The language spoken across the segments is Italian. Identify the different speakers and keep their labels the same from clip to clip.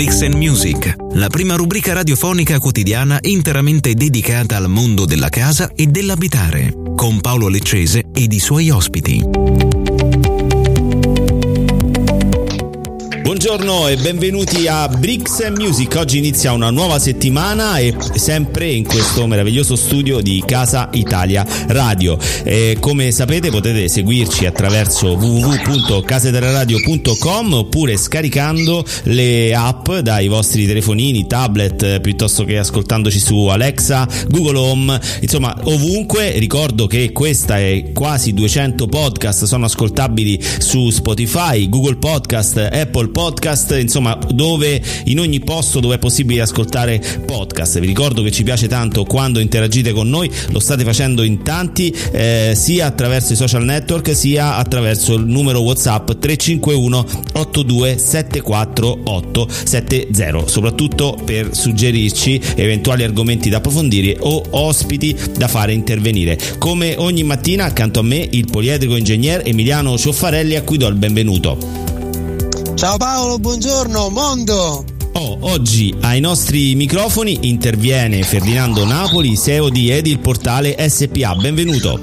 Speaker 1: Bricks and Music, la prima rubrica radiofonica quotidiana interamente dedicata al mondo della casa e dell'abitare, con Paolo Leccese ed i suoi ospiti.
Speaker 2: Buongiorno e benvenuti a Bricks Music. Oggi inizia una nuova settimana e sempre in questo meraviglioso studio di Casa Italia Radio. E come sapete potete seguirci attraverso www.caseteradio.com oppure scaricando le app dai vostri telefonini, tablet, piuttosto che ascoltandoci su Alexa, Google Home, insomma ovunque. Ricordo che questa e quasi 200 podcast sono ascoltabili su Spotify, Google Podcast, Apple Podcast podcast, insomma, dove in ogni posto dove è possibile ascoltare podcast. Vi ricordo che ci piace tanto quando interagite con noi, lo state facendo in tanti, eh, sia attraverso i social network sia attraverso il numero WhatsApp 351 82 748 70, soprattutto per suggerirci eventuali argomenti da approfondire o ospiti da fare intervenire. Come ogni mattina accanto a me il poliedrico ingegner Emiliano Cioffarelli a cui do il benvenuto.
Speaker 3: Ciao Paolo, buongiorno mondo!
Speaker 2: Oh, oggi ai nostri microfoni interviene Ferdinando Napoli, CEO di Edil Portale SPA. Benvenuto.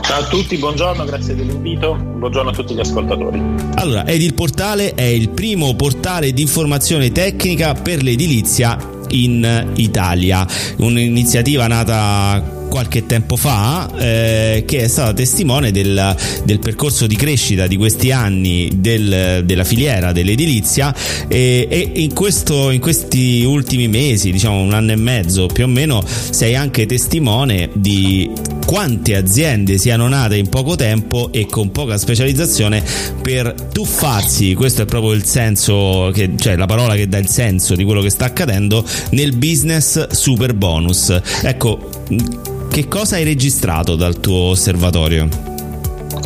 Speaker 4: Ciao a tutti, buongiorno, grazie dell'invito, buongiorno a tutti gli ascoltatori.
Speaker 2: Allora, Edil Portale è il primo portale di informazione tecnica per l'edilizia in Italia, un'iniziativa nata qualche tempo fa eh, che è stata testimone del, del, percorso di crescita di questi anni del, della filiera dell'edilizia e, e in, questo, in, questi ultimi mesi, diciamo un anno e mezzo più o meno, sei anche testimone di quante aziende siano nate in poco tempo e con poca specializzazione per tuffarsi, questo è proprio il senso, che, cioè la parola che dà il senso di quello che sta accadendo nel business super bonus. Ecco, che cosa hai registrato dal tuo osservatorio?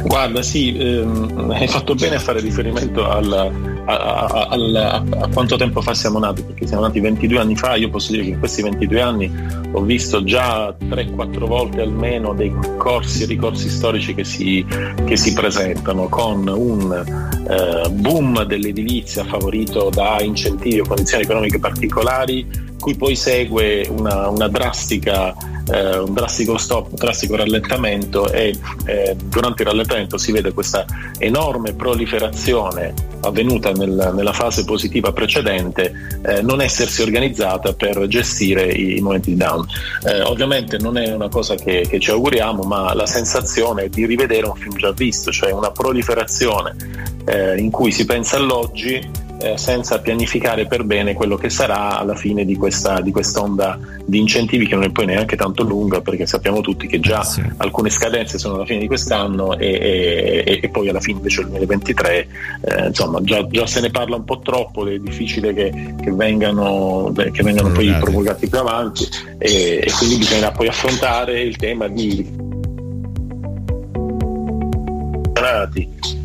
Speaker 4: Guarda, sì, ehm, hai fatto bene a fare riferimento al, a, a, a, a, quanto tempo fa siamo nati, perché siamo nati 22 anni fa. Io posso dire che in questi 22 anni ho visto già 3-4 volte almeno dei corsi e ricorsi storici che si, che si presentano con un eh, boom dell'edilizia favorito da incentivi o condizioni economiche particolari, cui poi segue una, una drastica eh, un drastico stop, un drastico rallentamento e eh, durante il rallentamento si vede questa enorme proliferazione avvenuta nel, nella fase positiva precedente eh, non essersi organizzata per gestire i, i momenti di down. Eh, ovviamente non è una cosa che, che, ci auguriamo, ma la sensazione è di rivedere un film già visto, cioè una proliferazione eh, in cui si pensa all'oggi eh, senza pianificare per bene quello che sarà alla fine di questa di quest'onda di incentivi che non è poi neanche tanto lunga perché sappiamo tutti che già sì. alcune scadenze sono alla fine di quest'anno e, e, e poi alla fine invece del 2023 eh, insomma già, già, se ne parla un po' troppo è difficile che, che vengano, che vengano poi promulgati più avanti e, e quindi bisognerà poi affrontare il tema di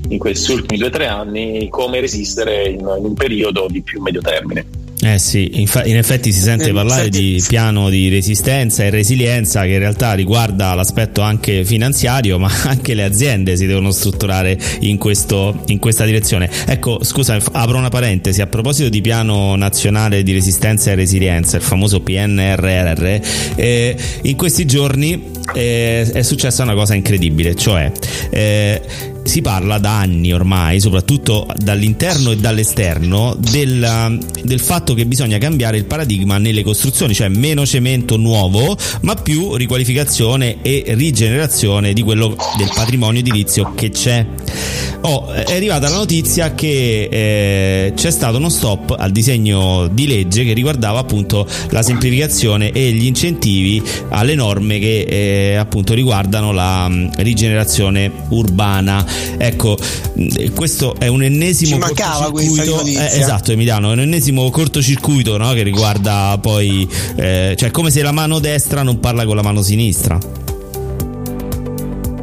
Speaker 4: in questi ultimi due o tre anni come resistere in, in un periodo di più medio termine.
Speaker 2: Eh sì, infa- in effetti si sente parlare di piano di resistenza e resilienza che in realtà riguarda l'aspetto anche finanziario, ma anche le aziende si devono strutturare in, questo, in questa direzione. Ecco, scusa, apro una parentesi, a proposito di piano nazionale di resistenza e resilienza, il famoso PNRR, eh, in questi giorni eh, è successa una cosa incredibile, cioè... Eh, si parla da anni ormai, soprattutto dall'interno e dall'esterno, del, del fatto che bisogna cambiare il paradigma nelle costruzioni, cioè meno cemento nuovo, ma più riqualificazione e rigenerazione di quello del patrimonio edilizio che c'è. Oh, è arrivata la notizia che eh, c'è stato uno stop al disegno di legge che riguardava appunto la semplificazione e gli incentivi alle norme che eh, appunto riguardano la mh, rigenerazione urbana. Ecco, questo è un ennesimo
Speaker 3: Ci
Speaker 2: cortocircuito. Eh, esatto, Emiliano, è un ennesimo cortocircuito no, che riguarda poi, eh, cioè come se la mano destra non parla con la mano sinistra.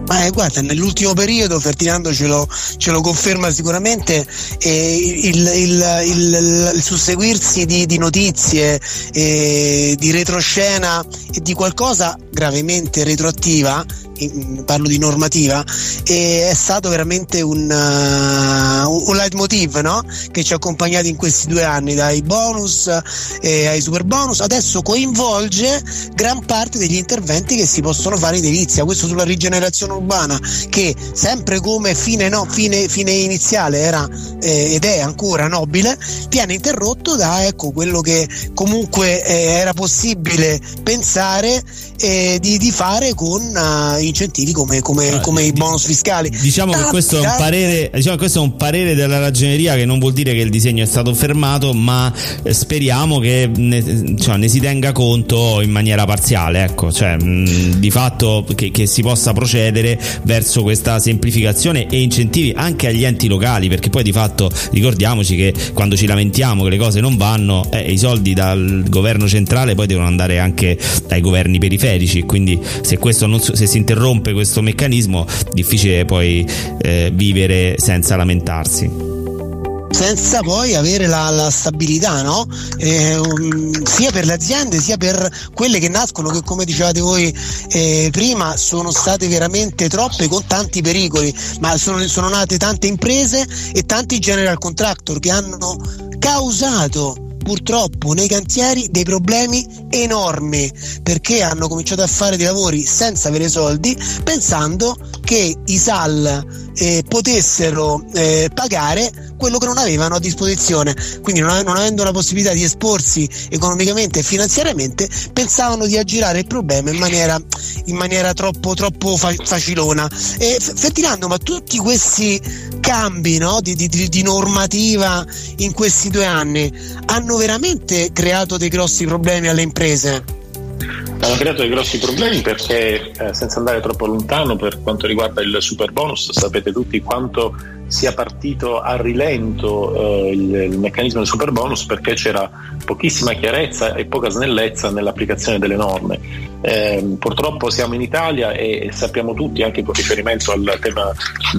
Speaker 3: Ma eh, guarda, nell'ultimo periodo Ferdinando ce lo, ce lo conferma sicuramente eh, il, il- il- il susseguirsi di, di notizie, eh, di retroscena e di qualcosa gravemente retroattiva, parlo di normativa, e è stato veramente un, uh, un leitmotiv no? che ci ha accompagnati in questi due anni, dai bonus eh, ai super bonus, adesso coinvolge gran parte degli interventi che si possono fare in edilizia, questo sulla rigenerazione urbana che sempre come fine, no, fine, fine iniziale era eh, ed è ancora nobile, viene interrotto da ecco, quello che comunque eh, era possibile pensare eh, di, di fare con eh, incentivi come, come- come i bonus fiscali.
Speaker 2: Diciamo che
Speaker 3: Tanti,
Speaker 2: questo è un
Speaker 3: tanti-
Speaker 2: parere, diciamo che questo è un parere della ragioneria che non vuol dire che il disegno è stato fermato, ma eh, speriamo che ne, cioè, ne si tenga conto in maniera parziale, ecco, cioè mh, di fatto che, che si possa procedere verso questa semplificazione e incentivi anche agli enti locali, perché poi di fatto ricordiamoci che quando ci lamentiamo che le cose non vanno, eh, i soldi dal governo centrale poi devono andare anche dai governi periferici, quindi se, questo non, se si interrompe questo meccanismo difficile poi eh, vivere senza lamentarsi.
Speaker 3: senza poi avere la, la stabilità, no? Eh, um, sia per le aziende sia per quelle che nascono, che come dicevate voi eh, prima sono state veramente troppe con tanti pericoli, ma sono, sono nate tante imprese e tanti general contractor che hanno causato purtroppo nei cantieri dei problemi enormi perché hanno cominciato a fare dei lavori senza avere soldi pensando che i SAL eh, potessero eh, pagare quello che non avevano a disposizione. Quindi non, non avendo la possibilità di esporsi economicamente e finanziariamente pensavano di aggirare il problema in maniera, in maniera troppo, troppo fa- facilona. E Ferdinando ma tutti questi cambi no, di- di- di normativa in questi due anni hanno veramente creato dei grossi problemi alle imprese
Speaker 4: Hanno creato dei grossi problemi perché, eh, senza andare troppo lontano, per quanto riguarda il super bonus, sapete tutti quanto sia partito a rilento eh, il, il meccanismo del super bonus perché c'era pochissima chiarezza e poca snellezza nell'applicazione delle norme. Eh, purtroppo siamo in Italia e, e sappiamo tutti, anche con riferimento al tema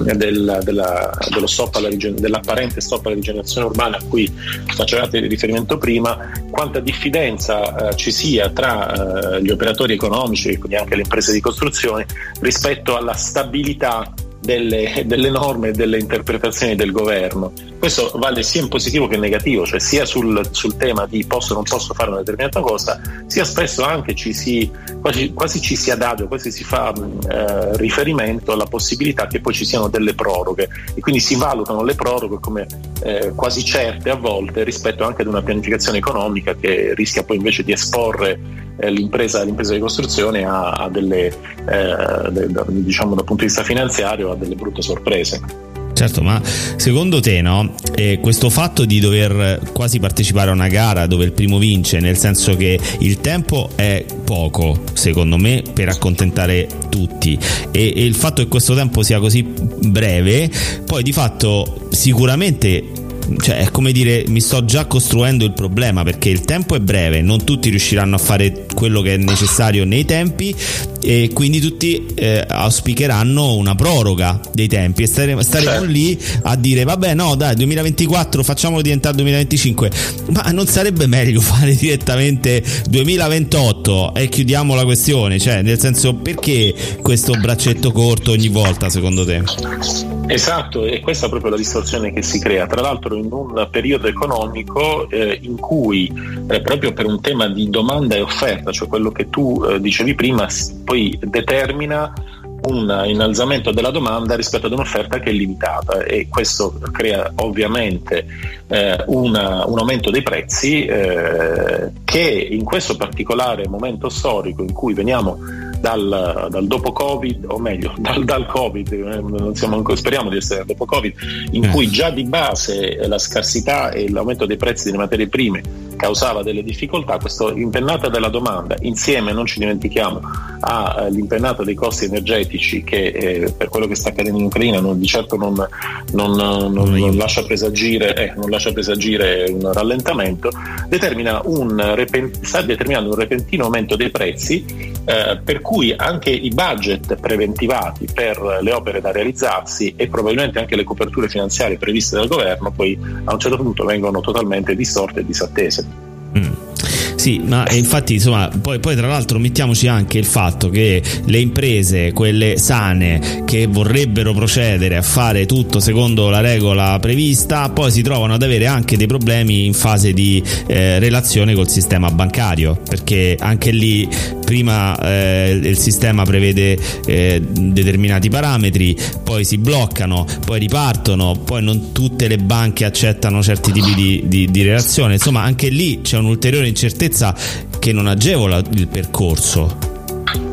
Speaker 4: del- della- stop alla dell'apparente stop alla rigenerazione urbana a cui facevate riferimento prima, quanta diffidenza eh, ci sia tra eh, gli operatori economici e quindi anche le imprese di costruzione rispetto alla stabilità delle, delle norme e delle interpretazioni del governo. Questo vale sia in positivo che in negativo, cioè sia sul, sul tema di posso o non posso fare una determinata cosa, sia spesso anche ci si, quasi, quasi ci si adagio, quasi si fa eh, riferimento alla possibilità che poi ci siano delle proroghe e quindi si valutano le proroghe come eh, quasi certe a volte rispetto anche ad una pianificazione economica che rischia poi invece di esporre eh, l'impresa, l'impresa di costruzione a, a delle, eh, de- diciamo dal punto di vista finanziario, a delle brutte sorprese.
Speaker 2: Certo, ma secondo te no, eh, questo fatto di dover quasi partecipare a una gara dove il primo vince, nel senso che il tempo è poco, secondo me, per accontentare tutti e, e il fatto che questo tempo sia così breve, poi di fatto sicuramente cioè è come dire mi sto già costruendo il problema perché il tempo è breve, non tutti riusciranno a fare quello che è necessario nei tempi e quindi tutti eh, auspicheranno una proroga dei tempi e stare- staremo
Speaker 4: Certo.
Speaker 2: lì a dire vabbè no dai 2024 facciamolo diventare 2025 ma non sarebbe meglio fare direttamente 2028 e chiudiamo la questione cioè nel senso perché questo braccetto corto ogni volta secondo te?
Speaker 4: Esatto, e questa è proprio la distorsione che si crea, tra l'altro in un periodo economico eh, in cui eh, proprio per un tema di domanda e offerta, cioè quello che tu eh, dicevi prima, poi determina un innalzamento della domanda rispetto ad un'offerta che è limitata e questo crea ovviamente eh, una, un aumento dei prezzi eh, che in questo particolare momento storico in cui veniamo dal, dal, dopo Covid, o meglio, dal, dal Covid, eh, ancora, speriamo di essere dopo Covid, in eh. cui già di base la scarsità e l'aumento dei prezzi delle materie prime causava delle difficoltà, questa impennata della domanda insieme, non ci dimentichiamo, all'impennata dei costi energetici che eh, per quello che sta accadendo in Ucraina non, di certo non, non, non lascia presagire, eh, lascia presagire, un rallentamento, determina un, sta determinando un repentino aumento dei prezzi eh, per cui anche i budget preventivati per le opere da realizzarsi e probabilmente anche le coperture finanziarie previste dal governo poi a un certo punto vengono totalmente distorte e disattese.
Speaker 2: Mm. Sì, ma infatti, insomma, poi, poi, tra l'altro mettiamoci anche il fatto che le imprese, quelle sane, che vorrebbero procedere a fare tutto secondo la regola prevista, poi si trovano ad avere anche dei problemi in fase di eh, relazione col sistema bancario, perché anche lì prima eh, il sistema prevede eh, determinati parametri, poi si bloccano, poi ripartono, poi non tutte le banche accettano certi tipi di, di, di relazione, insomma anche lì c'è un'ulteriore incertezza certezza che non agevola il percorso.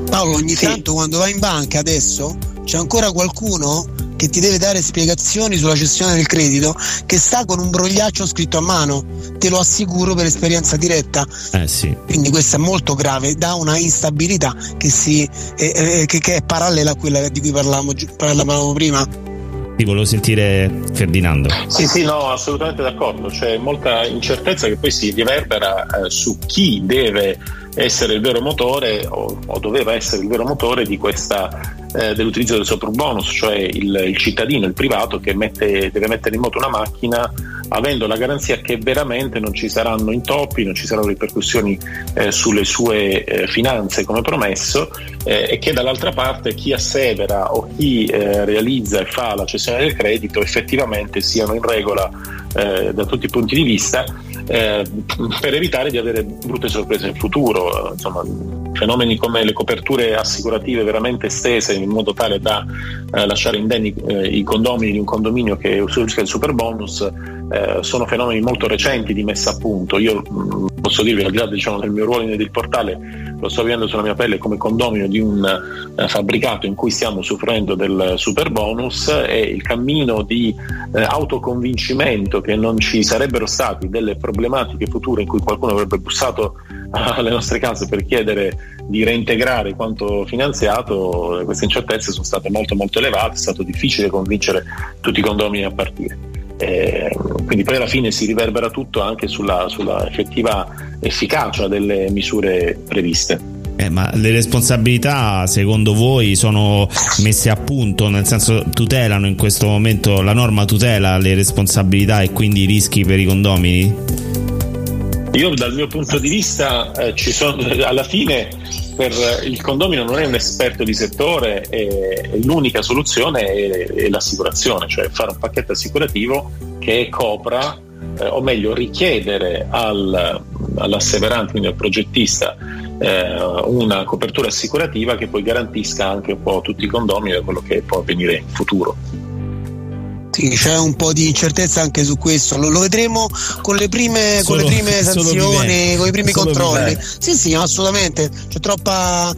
Speaker 3: Paolo, ogni sì. tanto quando vai in banca adesso c'è ancora qualcuno che ti deve dare spiegazioni sulla cessione del credito che sta con un brogliaccio scritto a mano, te lo assicuro per esperienza diretta.
Speaker 2: Eh sì.
Speaker 3: Quindi questo è molto grave, dà una instabilità che, si, eh, eh, che, che è parallela a quella di cui parlavamo, parlavamo prima.
Speaker 2: Ti volevo sentire Ferdinando.
Speaker 4: Sì, sì, no, assolutamente d'accordo. C'è molta incertezza che poi si riverbera eh, su chi deve essere il vero motore o, o doveva essere il vero motore di questa, eh, dell'utilizzo del super bonus, cioè il, il cittadino, il privato che mette, deve mettere in moto una macchina avendo la garanzia che veramente non ci saranno intoppi, non ci saranno ripercussioni eh, sulle sue eh, finanze come promesso eh, e che dall'altra parte chi assevera o chi eh, realizza e fa la cessione del credito effettivamente siano in regola eh, da tutti i punti di vista per evitare di avere brutte sorprese in futuro. Insomma, fenomeni come le coperture assicurative veramente estese in modo tale da eh, lasciare indenni eh, i condomini di un condominio che usufruisca del super bonus eh, sono fenomeni molto recenti di messa a punto. Io mh, mm, posso dirvi, al di là diciamo, del mio ruolo in portale, lo sto vivendo sulla mia pelle come condomino di un eh, fabbricato in cui stiamo soffrendo del super bonus e il cammino di eh, autoconvincimento che non ci sarebbero stati delle problematiche future in cui qualcuno avrebbe bussato alle nostre case per chiedere di reintegrare quanto finanziato, queste incertezze sono state molto molto elevate, è stato difficile convincere tutti i condomini a partire. Eh, quindi poi alla fine si riverbera tutto anche sulla, sulla effettiva efficacia delle misure previste.
Speaker 2: Eh, ma le responsabilità secondo voi sono messe a punto, nel senso tutelano in questo momento la norma tutela le responsabilità e quindi i rischi per i condomini?
Speaker 4: Io dal mio punto di vista eh, sono, alla fine per il condomino non è un esperto di settore e l'unica soluzione è, è, l'assicurazione, cioè fare un pacchetto assicurativo che copra eh, o meglio richiedere al, all'asseverante, quindi al progettista, eh, una copertura assicurativa che poi garantisca anche un po' tutti i condomini da quello che può avvenire in futuro.
Speaker 3: Sì, c'è un po' di incertezza anche su questo. Lo, lo vedremo con le prime, solo, con le prime sanzioni, con i primi controlli. Sì, sì, assolutamente. C'è troppa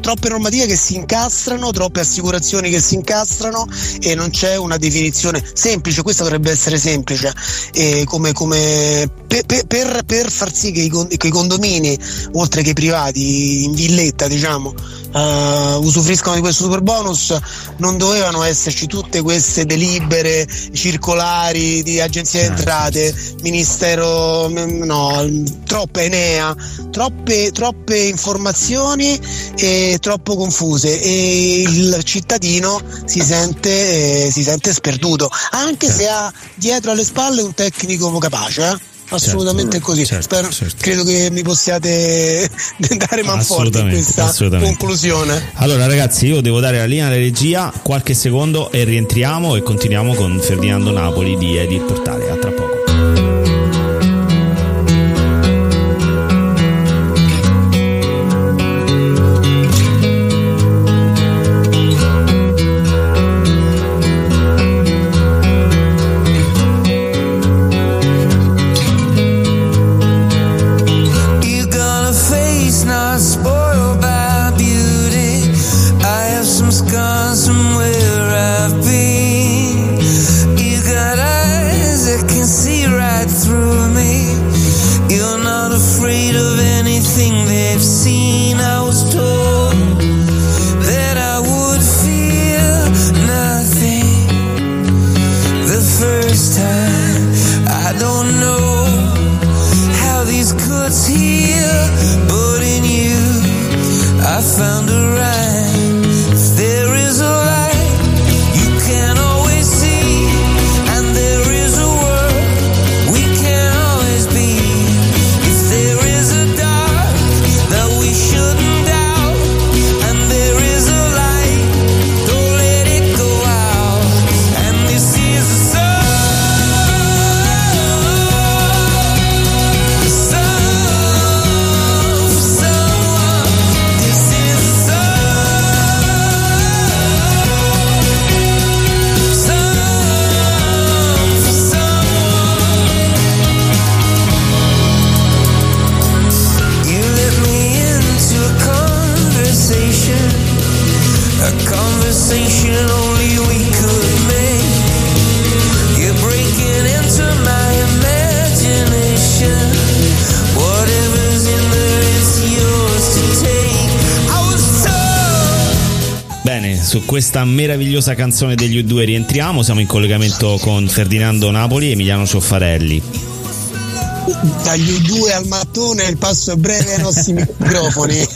Speaker 3: troppe normative che si incastrano, troppe assicurazioni che si incastrano e non c'è una definizione semplice, questa dovrebbe essere semplice, eh, come, come per, per, per, far sì che i, che i, condomini, oltre che i privati, in villetta diciamo, uh, usufruiscano di questo super bonus, non dovevano esserci tutte queste delibere circolari di agenzia di entrate, ministero, no, troppe Enea, troppe, troppe informazioni e troppo confuse e il cittadino si sente, eh, si sente sperduto, anche se ha dietro alle spalle un tecnico capace. Eh? Assolutamente certo, così. Certo, Spero, certo. Credo che mi possiate dare manforte in questa conclusione.
Speaker 2: Allora, ragazzi, io devo dare la linea alla regia, qualche secondo e rientriamo e continuiamo con Ferdinando Napoli di Edit Portale. A tra poco. Questa meravigliosa canzone degli U2 rientriamo, siamo in collegamento con Ferdinando Napoli e Emiliano Cioffarelli.
Speaker 3: dagli U2 al mattone il passo è breve ai nostri microfoni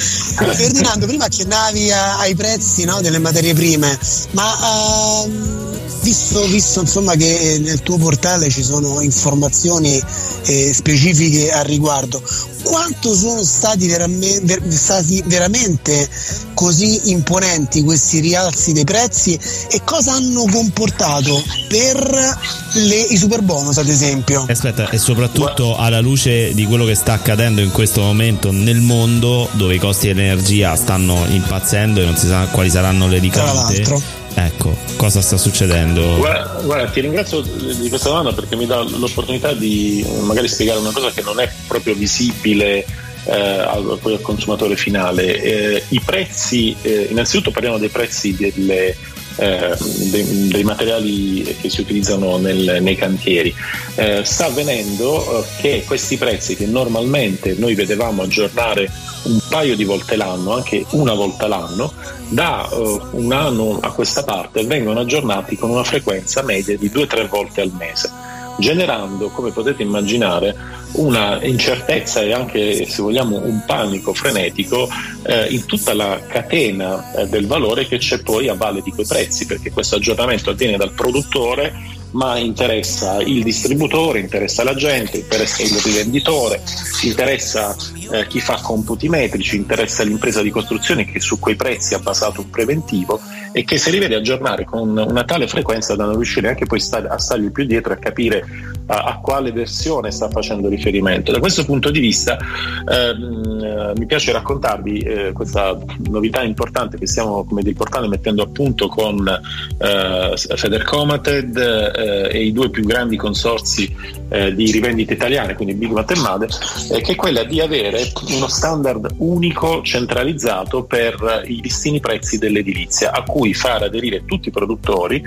Speaker 3: Ferdinando prima accennavi a- ai prezzi no, delle materie prime ma ehm, visto, visto insomma che nel tuo portale ci sono informazioni eh, specifiche al riguardo quanto sono stati, verame- ver- stati veramente così imponenti questi rialzi dei prezzi e cosa hanno comportato per le- i super bonus ad esempio
Speaker 2: Aspetta, e soprattutto alla luce di quello che sta accadendo in questo momento nel mondo, dove i costi dell'energia stanno impazzendo e non si sa quali saranno le ricadute. Ecco, cosa sta succedendo?
Speaker 4: Guarda, guarda, ti ringrazio di questa domanda perché mi dà l'opportunità di magari spiegare una cosa che non è proprio visibile eh, al consumatore finale. Eh, I prezzi, eh, innanzitutto parliamo dei prezzi delle, eh, dei, dei materiali che si utilizzano nel- nei cantieri. Eh, sta avvenendo eh, che questi prezzi che normalmente noi vedevamo aggiornare un paio di volte l'anno, anche una volta l'anno, da eh, un anno a questa parte vengono aggiornati con una frequenza media di 2-3 volte al mese, generando, come potete immaginare, una incertezza e anche, se vogliamo, un panico frenetico eh, in tutta la catena eh, del valore che c'è poi a valle di quei prezzi, perché questo aggiornamento avviene dal produttore ma interessa il distributore, interessa la gente, interessa il rivenditore, interessa eh, chi fa computi metrici, interessa l'impresa di costruzione che su quei prezzi ha basato un preventivo e che si rivede aggiornare con una tale frequenza da non riuscire anche poi a stargli più dietro a capire a, a quale versione sta facendo riferimento. Da questo punto di vista ehm, eh, mi piace raccontarvi eh, questa novità importante che stiamo come del portale mettendo a punto con eh, Federcomated eh, e i due più grandi consorzi eh, di rivendite italiane, quindi Big Mat e Made, eh, che è quella di avere uno standard unico centralizzato per i listini prezzi dell'edilizia, a cui far aderire tutti i produttori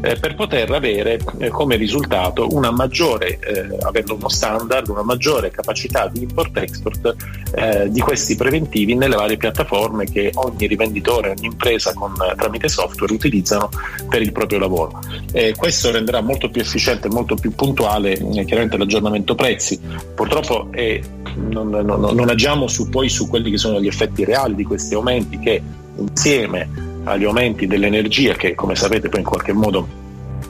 Speaker 4: per poter avere come risultato una maggiore, eh, avendo uno standard, una maggiore capacità di import-export eh, di questi preventivi nelle varie piattaforme che ogni rivenditore, ogni impresa con, tramite software utilizzano per il proprio lavoro. Eh, questo renderà molto più efficiente e molto più puntuale eh, chiaramente l'aggiornamento prezzi. Purtroppo eh, non, non- non agiamo su, poi su quelli che sono gli effetti reali di questi aumenti che insieme agli aumenti dell'energia che come sapete poi in qualche modo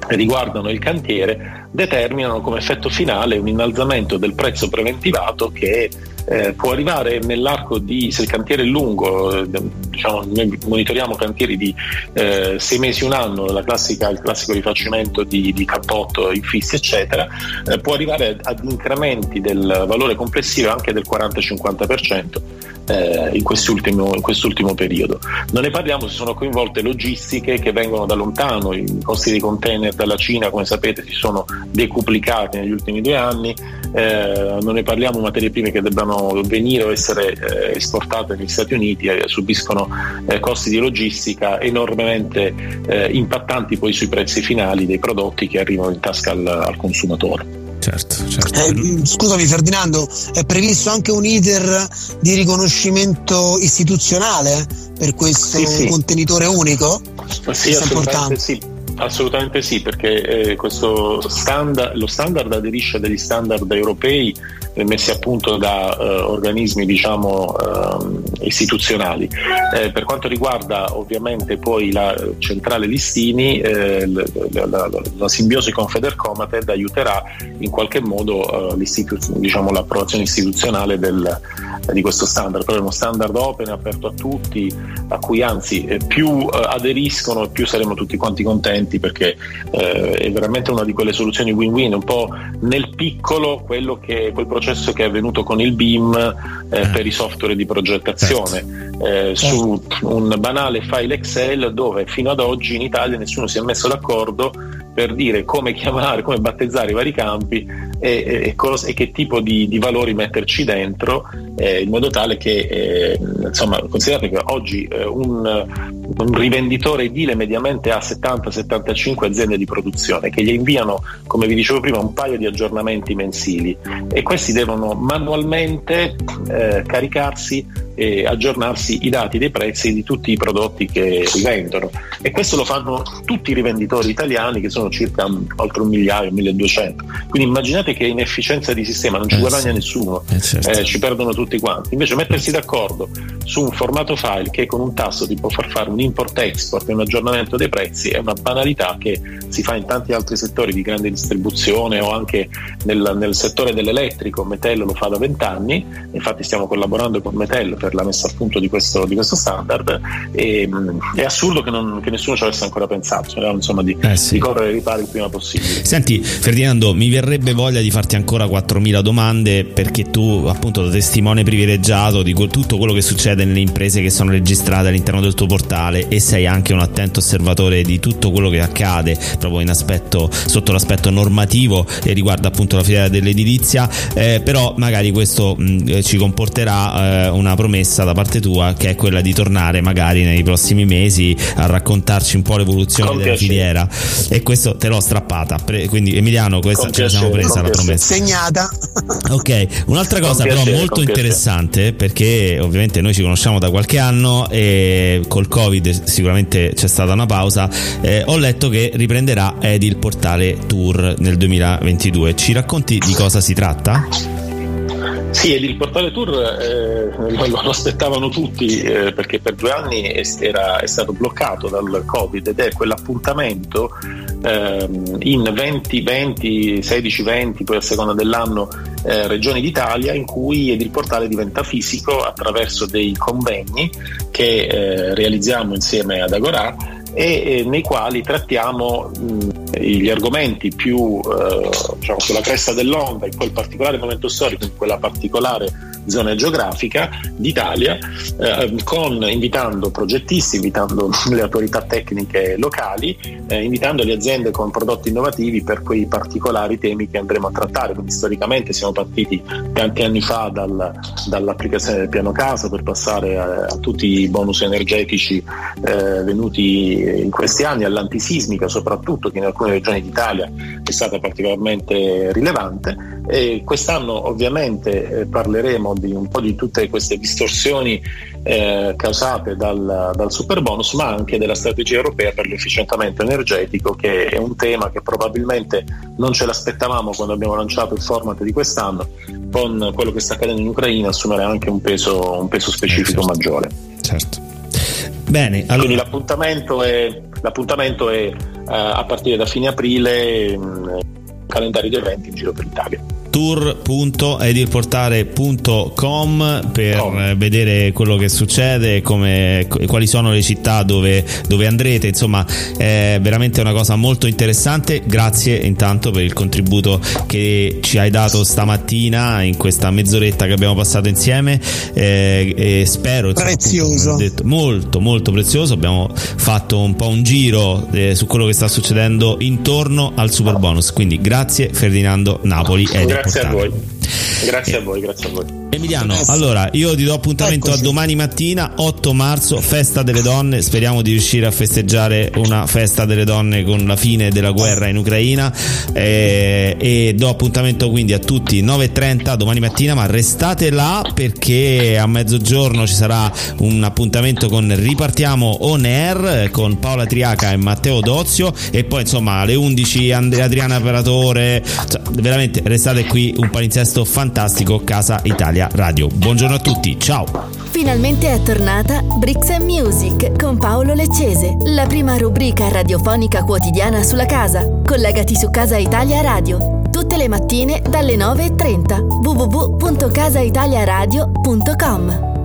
Speaker 4: riguardano il cantiere determinano come effetto finale un innalzamento del prezzo preventivato che eh, può arrivare nell'arco di, se il cantiere è lungo, eh, diciamo, noi monitoriamo cantieri di eh, sei mesi, un anno, la classica, il classico rifacimento di, di cappotto, infissi eccetera, eh, può arrivare ad incrementi del valore complessivo anche del 40-50% eh, in, quest'ultimo, in quest'ultimo periodo. Non ne parliamo se sono coinvolte logistiche che vengono da lontano, i costi dei container dalla Cina come sapete si sono decuplicati negli ultimi due anni, eh, non ne parliamo materie prime che debbano venire o essere eh, esportate negli Stati Uniti e subiscono eh, costi di logistica enormemente eh, impattanti poi sui prezzi finali dei prodotti che arrivano in tasca al, al consumatore.
Speaker 2: Certo, certo.
Speaker 3: Eh, scusami Ferdinando, è previsto anche un iter di riconoscimento istituzionale per questo
Speaker 4: Sì, sì.
Speaker 3: contenitore unico?
Speaker 4: Sì,
Speaker 3: Questo è importante.
Speaker 4: assolutamente sì. Assolutamente sì, perché eh, questo standard, lo standard aderisce a degli standard europei messi a punto da eh, organismi diciamo ehm, istituzionali. Eh, per quanto riguarda ovviamente poi la centrale Listini, eh, la, la- la simbiosi con Federcomated aiuterà in qualche modo eh, diciamo, l'approvazione istituzionale del- di questo standard, però è uno standard open, aperto a tutti, a cui anzi eh, più eh, aderiscono più saremo tutti quanti contenti perché eh, è veramente una di quelle soluzioni win-win, un po' nel piccolo quello che, quel processo che è avvenuto con il BIM eh, per i software di progettazione, eh, su un banale file Excel dove fino ad oggi in Italia nessuno si è messo d'accordo per dire come chiamare, come battezzare i vari campi e, e- cos- e che tipo di, di valori metterci dentro eh, in modo tale che, eh, insomma, considerate che oggi eh, un, un rivenditore edile mediamente ha 70-75 aziende di produzione che gli inviano, come vi dicevo prima, un paio di aggiornamenti mensili e questi devono manualmente eh, caricarsi e aggiornarsi i dati dei prezzi di tutti i prodotti che rivendono. E questo lo fanno tutti i rivenditori italiani che sono circa mm, oltre un migliaio, 1200 quindi immaginate che inefficienza di sistema non ci
Speaker 2: Eh,
Speaker 4: guadagna
Speaker 2: sì.
Speaker 4: nessuno
Speaker 2: Eh, certo.
Speaker 4: eh, ci perdono tutti quanti invece mettersi d'accordo su un formato file che con un tasto ti può far fare un import-export e un aggiornamento dei prezzi è una banalità che si fa in tanti altri settori di grande distribuzione o anche nel, nel settore dell'elettrico Metello lo fa da vent'anni infatti stiamo collaborando con Metello per la messa a punto di questo, di questo standard e, mh, è assurdo che, non- che nessuno ci avesse ancora pensato speriamo insomma di,
Speaker 2: Eh, sì.
Speaker 4: di correre ai ripari il prima possibile
Speaker 2: Senti Ferdinando, mi verrebbe voglia di farti ancora 4.000 domande perché tu appunto da testimone privilegiato di tutto quello che succede nelle imprese che sono registrate all'interno del tuo portale e sei anche un attento osservatore di tutto quello che accade proprio in aspetto, sotto l'aspetto normativo e riguarda appunto la filiera dell'edilizia, eh, però magari questo mh, eh, ci comporterà eh, una promessa da parte tua che è quella di tornare magari nei prossimi mesi a raccontarci un po' l'evoluzione
Speaker 4: Con
Speaker 2: della
Speaker 4: piacere.
Speaker 2: filiera e questo te l'ho strappata Pre- quindi Emiliano questa
Speaker 4: Con
Speaker 2: ce la siamo
Speaker 4: piacere,
Speaker 2: presa la
Speaker 4: piacere.
Speaker 2: promessa
Speaker 3: Segnata.
Speaker 2: Ok, un'altra cosa
Speaker 4: piacere,
Speaker 2: però molto
Speaker 4: piacere.
Speaker 2: interessante perché ovviamente noi ci conosciamo da qualche anno e col Covid sicuramente c'è stata una pausa, eh, ho letto che riprenderà Edi il portale Tour nel 2022, ci racconti di cosa si tratta?
Speaker 4: Sì, ed il portale tour eh, lo, lo aspettavano tutti eh, perché per due anni è, era- è stato bloccato dal Covid ed è quell'appuntamento ehm, in 20, 20, 16, 20, poi a seconda dell'anno eh, regioni d'Italia in cui il portale diventa fisico attraverso dei convegni che eh, realizziamo insieme ad Agorà e nei quali trattiamo gli argomenti più eh, diciamo, sulla cresta dell'onda in quel particolare momento storico, in quella particolare zona geografica d'Italia, eh, con, invitando progettisti, invitando le autorità tecniche locali, eh, invitando le aziende con prodotti innovativi per quei particolari temi che andremo a trattare. Quindi storicamente siamo partiti tanti anni fa dal- dall'applicazione del piano casa per passare a, a tutti i bonus energetici eh, venuti in questi anni, all'antisismica soprattutto che in alcune regioni d'Italia è stata particolarmente rilevante e quest'anno ovviamente eh, parleremo di un po' di tutte queste distorsioni eh, causate dal, dal super bonus ma anche della strategia europea per l'efficientamento energetico che è un tema che probabilmente non ce l'aspettavamo quando abbiamo lanciato il format di quest'anno con quello che sta accadendo in Ucraina assumere anche un peso, un peso specifico
Speaker 2: Eh, certo.
Speaker 4: maggiore.
Speaker 2: Certo. Bene,
Speaker 4: Quindi
Speaker 2: allora
Speaker 4: l'appuntamento è, l'appuntamento è eh, a partire da fine aprile, mh, calendario di eventi in giro per l'Italia.
Speaker 2: tour.edilportare.com per
Speaker 4: Oh.
Speaker 2: eh, vedere quello che succede, come, quali sono le città dove, dove andrete. Insomma, è veramente una cosa molto interessante. Grazie intanto per il contributo che ci hai dato stamattina in questa mezz'oretta che abbiamo passato insieme. eh, e spero insomma,
Speaker 3: Prezioso.
Speaker 2: appunto, detto, molto, molto prezioso. Abbiamo fatto un po' un giro eh, su quello che sta succedendo intorno al super bonus. Quindi, grazie Ferdinando Napoli. Ed il
Speaker 4: Grazie a voi. Grazie a voi, grazie a voi.
Speaker 2: Emiliano,
Speaker 3: Adesso-
Speaker 2: allora io ti do appuntamento
Speaker 3: Eccoci.
Speaker 2: a domani mattina, 8 marzo, festa delle donne. Speriamo di riuscire a festeggiare una festa delle donne con la fine della guerra in Ucraina. Eh, e do appuntamento quindi a tutti 9.30 domani mattina. Ma restate là perché a mezzogiorno ci sarà un appuntamento con Ripartiamo On Air eh, con Paola Triaca e Matteo Dozio. E poi insomma alle 11 And- Adriana Peratore. Cioè, veramente restate qui, un palinsesto fantastico. Casa Italia Radio. Buongiorno a tutti, ciao.
Speaker 5: Finalmente è tornata Bricks and Music con Paolo Leccese, la prima rubrica radiofonica quotidiana sulla casa. Collegati su Casa Italia Radio. Tutte le mattine dalle 9.30 www.casaitaliaradio.com